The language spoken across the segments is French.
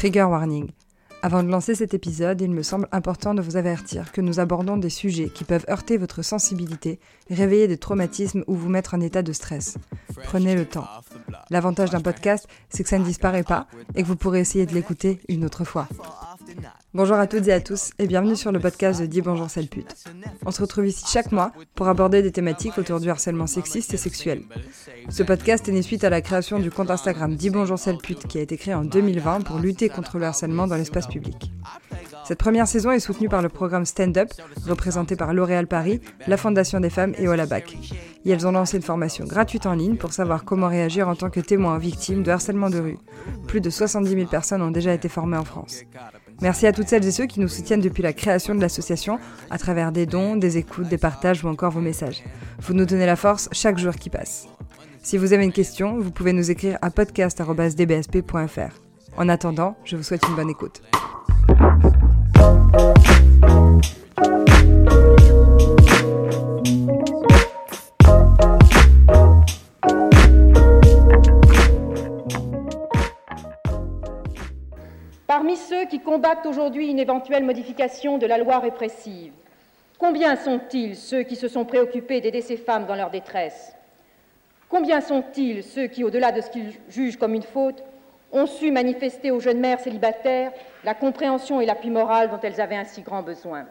Trigger warning. Avant de lancer cet épisode, il me semble important de vous avertir que nous abordons des sujets qui peuvent heurter votre sensibilité, réveiller des traumatismes ou vous mettre en état de stress. Prenez le temps. L'avantage d'un podcast, c'est que ça ne disparaît pas et que vous pourrez essayer de l'écouter une autre fois. Bonjour à toutes et à tous et bienvenue sur le podcast de Dis Bonjour Sale Pute. On se retrouve ici chaque mois pour aborder des thématiques autour du harcèlement sexiste et sexuel. Ce podcast est né suite à la création du compte Instagram Dis Bonjour Sale Pute qui a été créé en 2020 pour lutter contre le harcèlement dans l'espace public. Cette première saison est soutenue par le programme Stand Up, représenté par L'Oréal Paris, la Fondation des femmes et Olabac. Et elles ont lancé une formation gratuite en ligne pour savoir comment réagir en tant que témoin victime de harcèlement de rue. Plus de 70 000 personnes ont déjà été formées en France. Merci à toutes celles et ceux qui nous soutiennent depuis la création de l'association à travers des dons, des écoutes, des partages ou encore vos messages. Vous nous donnez la force chaque jour qui passe. Si vous avez une question, vous pouvez nous écrire à podcast.dbsp.fr. En attendant, je vous souhaite une bonne écoute. Aujourd'hui une éventuelle modification de la loi répressive, combien sont-ils ceux qui se sont préoccupés d'aider ces femmes dans leur détresse? Combien sont-ils ceux qui, au-delà de ce qu'ils jugent comme une faute, ont su manifester aux jeunes mères célibataires la compréhension et l'appui moral dont elles avaient un si grand besoin?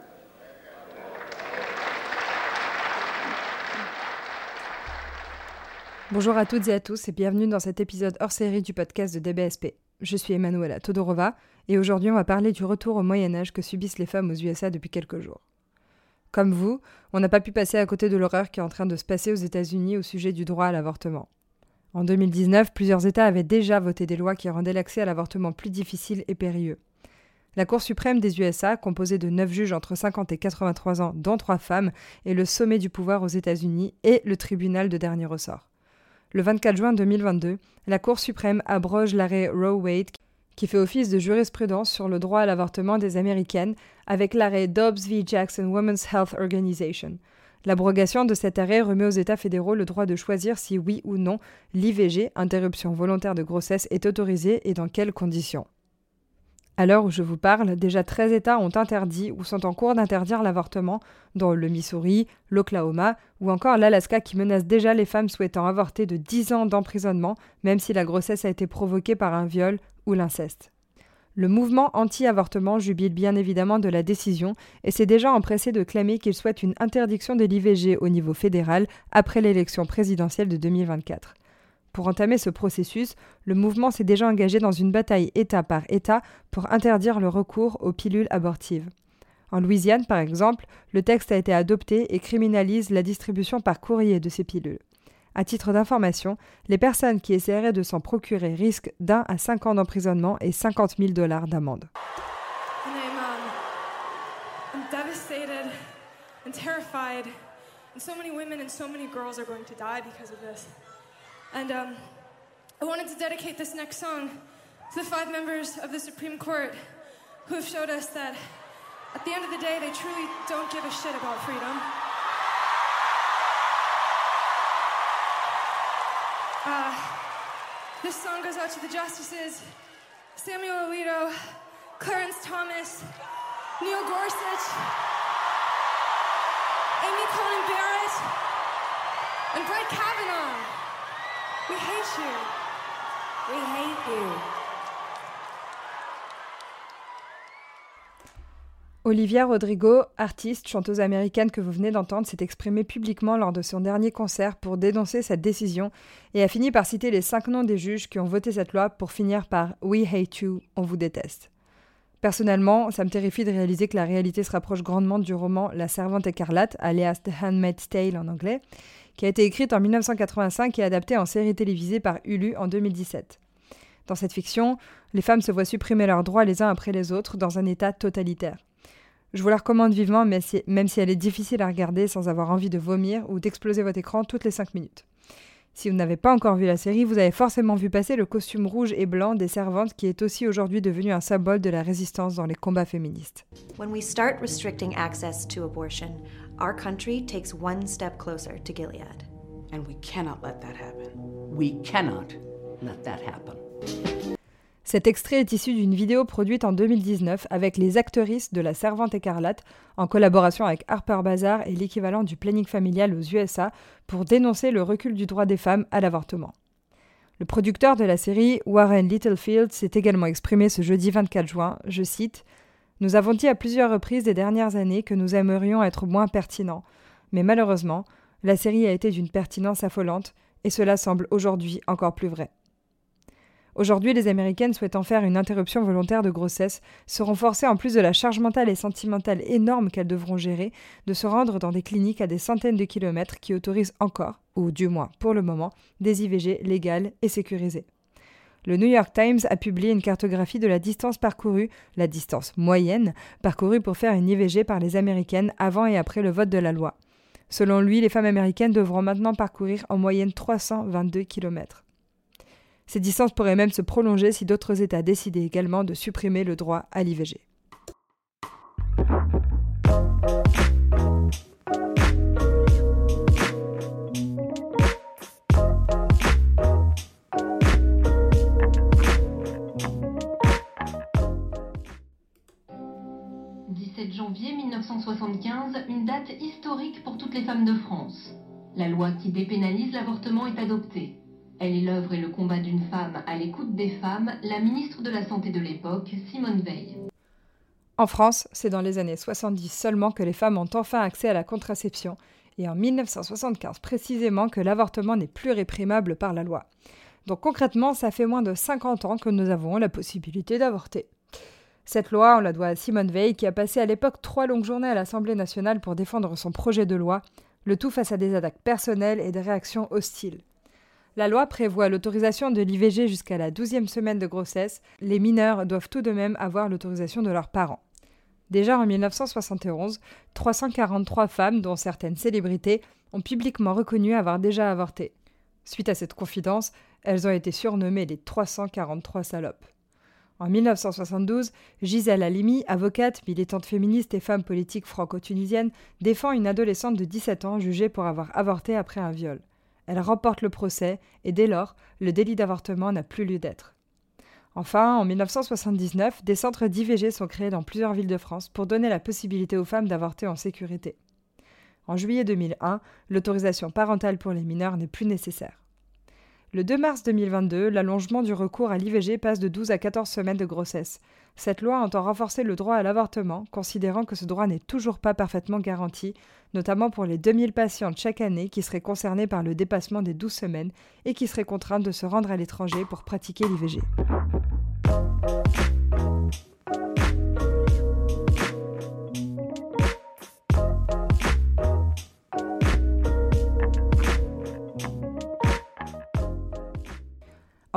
Bonjour à toutes et à tous et bienvenue dans cet épisode hors série du podcast de DBSP. Je suis Emanuela Todorova et aujourd'hui on va parler du retour au Moyen Âge que subissent les femmes aux USA depuis quelques jours. Comme vous, on n'a pas pu passer à côté de l'horreur qui est en train de se passer aux États-Unis au sujet du droit à l'avortement. En 2019, plusieurs États avaient déjà voté des lois qui rendaient l'accès à l'avortement plus difficile et périlleux. La Cour suprême des USA, composée de neuf juges entre 50 et 83 ans, dont trois femmes, est le sommet du pouvoir aux États-Unis et le tribunal de dernier ressort. Le 24 juin 2022, la Cour suprême abroge l'arrêt Roe Wade qui fait office de jurisprudence sur le droit à l'avortement des Américaines avec l'arrêt Dobbs v. Jackson Women's Health Organization. L'abrogation de cet arrêt remet aux États fédéraux le droit de choisir si oui ou non l'IVG, interruption volontaire de grossesse, est autorisée et dans quelles conditions. À l'heure où je vous parle, déjà 13 États ont interdit ou sont en cours d'interdire l'avortement, dont le Missouri, l'Oklahoma ou encore l'Alaska qui menace déjà les femmes souhaitant avorter de 10 ans d'emprisonnement, même si la grossesse a été provoquée par un viol ou l'inceste. Le mouvement anti-avortement jubile bien évidemment de la décision et s'est déjà empressé de clamer qu'il souhaite une interdiction de l'IVG au niveau fédéral après l'élection présidentielle de 2024. Pour entamer ce processus, le mouvement s'est déjà engagé dans une bataille État par État pour interdire le recours aux pilules abortives. En Louisiane, par exemple, le texte a été adopté et criminalise la distribution par courrier de ces pilules. À titre d'information, les personnes qui essaieraient de s'en procurer risquent d'un à cinq ans d'emprisonnement et 50 000 dollars d'amende. And um, I wanted to dedicate this next song to the five members of the Supreme Court who have showed us that at the end of the day, they truly don't give a shit about freedom. Uh, this song goes out to the justices Samuel Alito, Clarence Thomas, Neil Gorsuch, Amy Coney Barrett, and Brett Kavanaugh. We hate you. We hate you. Olivia Rodrigo, artiste, chanteuse américaine que vous venez d'entendre, s'est exprimée publiquement lors de son dernier concert pour dénoncer cette décision et a fini par citer les cinq noms des juges qui ont voté cette loi pour finir par We hate you, on vous déteste. Personnellement, ça me terrifie de réaliser que la réalité se rapproche grandement du roman La Servante écarlate, alias The Handmaid's Tale en anglais, qui a été écrite en 1985 et adaptée en série télévisée par Hulu en 2017. Dans cette fiction, les femmes se voient supprimer leurs droits les uns après les autres dans un état totalitaire. Je vous la recommande vivement, même si elle est difficile à regarder sans avoir envie de vomir ou d'exploser votre écran toutes les 5 minutes. Si vous n'avez pas encore vu la série, vous avez forcément vu passer le costume rouge et blanc des servantes qui est aussi aujourd'hui devenu un symbole de la résistance dans les combats féministes. Our country takes one step closer to Gilead. And we cannot let that happen. We cannot let that happen. Cet extrait est issu d'une vidéo produite en 2019 avec les actrices de La Servante écarlate en collaboration avec Harper Bazaar et l'équivalent du planning familial aux USA pour dénoncer le recul du droit des femmes à l'avortement. Le producteur de la série, Warren Littlefield, s'est également exprimé ce jeudi 24 juin, je cite Nous avons dit à plusieurs reprises des dernières années que nous aimerions être moins pertinents, mais malheureusement, la série a été d'une pertinence affolante, et cela semble aujourd'hui encore plus vrai. Aujourd'hui, les Américaines souhaitant faire une interruption volontaire de grossesse seront forcées, en plus de la charge mentale et sentimentale énorme qu'elles devront gérer, de se rendre dans des cliniques à des centaines de kilomètres qui autorisent encore, ou du moins pour le moment, des IVG légales et sécurisées. Le New York Times a publié une cartographie de la distance parcourue, la distance moyenne, parcourue pour faire une IVG par les Américaines avant et après le vote de la loi. Selon lui, les femmes américaines devront maintenant parcourir en moyenne 322 km. Ces distances pourraient même se prolonger si d'autres États décidaient également de supprimer le droit à l'IVG. 1975, une date historique pour toutes les femmes de France. La loi qui dépénalise l'avortement est adoptée. Elle est l'œuvre et le combat d'une femme à l'écoute des femmes, la ministre de la Santé de l'époque, Simone Veil. En France, c'est dans les années 70 seulement que les femmes ont enfin accès à la contraception, et en 1975 précisément que l'avortement n'est plus réprimable par la loi. Donc concrètement, ça fait moins de 50 ans que nous avons la possibilité d'avorter. Cette loi, on la doit à Simone Veil, qui a passé à l'époque trois longues journées à l'Assemblée nationale pour défendre son projet de loi, le tout face à des attaques personnelles et des réactions hostiles. La loi prévoit l'autorisation de l'IVG jusqu'à la douzième semaine de grossesse. Les mineurs doivent tout de même avoir l'autorisation de leurs parents. Déjà en 1971, 343 femmes, dont certaines célébrités, ont publiquement reconnu avoir déjà avorté. Suite à cette confidence, elles ont été surnommées les 343 salopes. En 1972, Gisèle Halimi, avocate, militante féministe et femme politique franco-tunisienne, défend une adolescente de 17 ans jugée pour avoir avorté après un viol. Elle remporte le procès et dès lors, le délit d'avortement n'a plus lieu d'être. Enfin, en 1979, des centres d'IVG sont créés dans plusieurs villes de France pour donner la possibilité aux femmes d'avorter en sécurité. En juillet 2001, l'autorisation parentale pour les mineurs n'est plus nécessaire. Le 2 mars 2022, l'allongement du recours à l'IVG passe de 12 à 14 semaines de grossesse. Cette loi entend renforcer le droit à l'avortement, considérant que ce droit n'est toujours pas parfaitement garanti, notamment pour les 2000 patientes chaque année qui seraient concernées par le dépassement des 12 semaines et qui seraient contraintes de se rendre à l'étranger pour pratiquer l'IVG.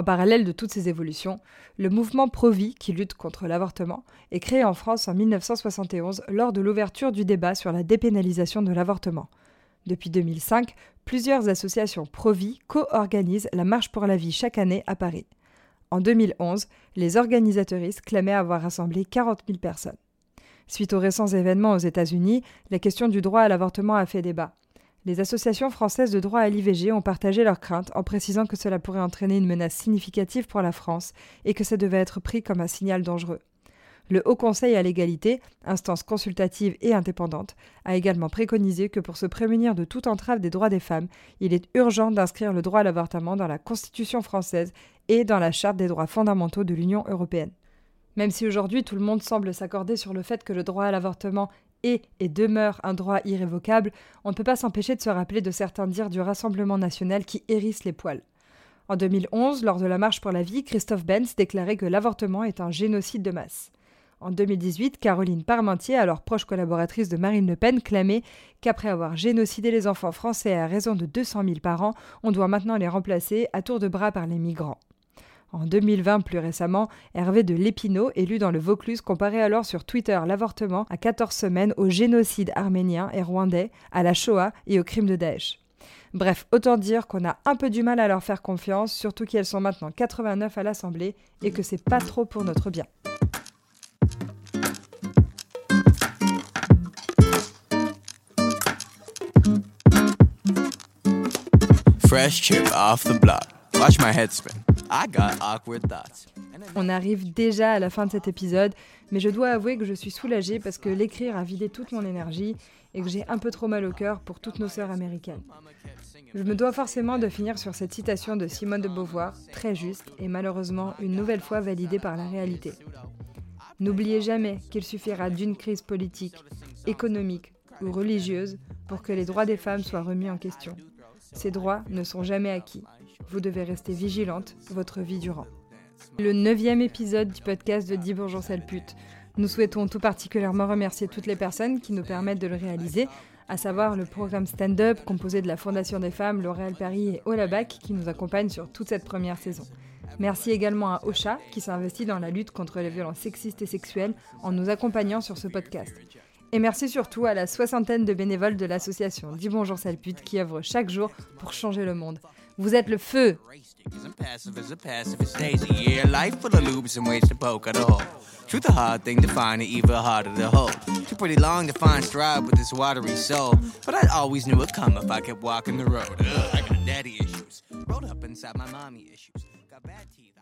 En parallèle de toutes ces évolutions, le mouvement Pro-Vie, qui lutte contre l'avortement, est créé en France en 1971 lors de l'ouverture du débat sur la dépénalisation de l'avortement. Depuis 2005, plusieurs associations pro-vie co-organisent la Marche pour la vie chaque année à Paris. En 2011, les organisateuristes clamaient avoir rassemblé 40 000 personnes. Suite aux récents événements aux États-Unis, la question du droit à l'avortement a fait débat. Les associations françaises de droit à l'IVG ont partagé leurs craintes en précisant que cela pourrait entraîner une menace significative pour la France et que ça devait être pris comme un signal dangereux. Le Haut Conseil à l'égalité, instance consultative et indépendante, a également préconisé que pour se prémunir de toute entrave des droits des femmes, il est urgent d'inscrire le droit à l'avortement dans la Constitution française et dans la Charte des droits fondamentaux de l'Union européenne. Même si aujourd'hui tout le monde semble s'accorder sur le fait que le droit à l'avortement et demeure un droit irrévocable, on ne peut pas s'empêcher de se rappeler de certains dires du Rassemblement national qui hérissent les poils. En 2011, lors de la Marche pour la vie, Christophe Benz déclarait que l'avortement est un génocide de masse. En 2018, Caroline Parmentier, alors proche collaboratrice de Marine Le Pen, clamait qu'après avoir génocidé les enfants français à raison de 200 000 par an, on doit maintenant les remplacer à tour de bras par les migrants. En 2020, plus récemment, Hervé de Lépinaud, élu dans le Vaucluse, comparait alors sur Twitter l'avortement à 14 semaines au génocide arménien et rwandais, à la Shoah et au crime de Daesh. Bref, autant dire qu'on a un peu du mal à leur faire confiance, surtout qu'elles sont maintenant 89 à l'Assemblée et que c'est pas trop pour notre bien. Fresh chip off the. Watch my head spin. On arrive déjà à la fin de cet épisode, mais je dois avouer que je suis soulagée parce que l'écrire a vidé toute mon énergie et que j'ai un peu trop mal au cœur pour toutes nos sœurs américaines. Je me dois forcément de finir sur cette citation de Simone de Beauvoir, très juste et malheureusement une nouvelle fois validée par la réalité. N'oubliez jamais qu'il suffira d'une crise politique, économique ou religieuse pour que les droits des femmes soient remis en question. Ces droits ne sont jamais acquis. Vous devez rester vigilante votre vie durant. Le neuvième épisode du podcast de Dis bonjour sale pute. Nous souhaitons tout particulièrement remercier toutes les personnes qui nous permettent de le réaliser, à savoir le programme Stand-Up composé de la Fondation des femmes, L'Oréal Paris et Olabac qui nous accompagnent sur toute cette première saison. Merci également à Ocha qui s'investit dans la lutte contre les violences sexistes et sexuelles en nous accompagnant sur ce podcast. Et merci surtout à la soixantaine de bénévoles de l'association Dis bonjour sale pute qui œuvrent chaque jour pour changer le monde. Vous êtes le feu Truth a hard thing to find and even harder to hold. Pretty long to find stride with this watery soul. But I always knew it'd come if I kept walking the road. Ugh, I got daddy issues. Rolled up inside my mommy issues. Got bad teeth,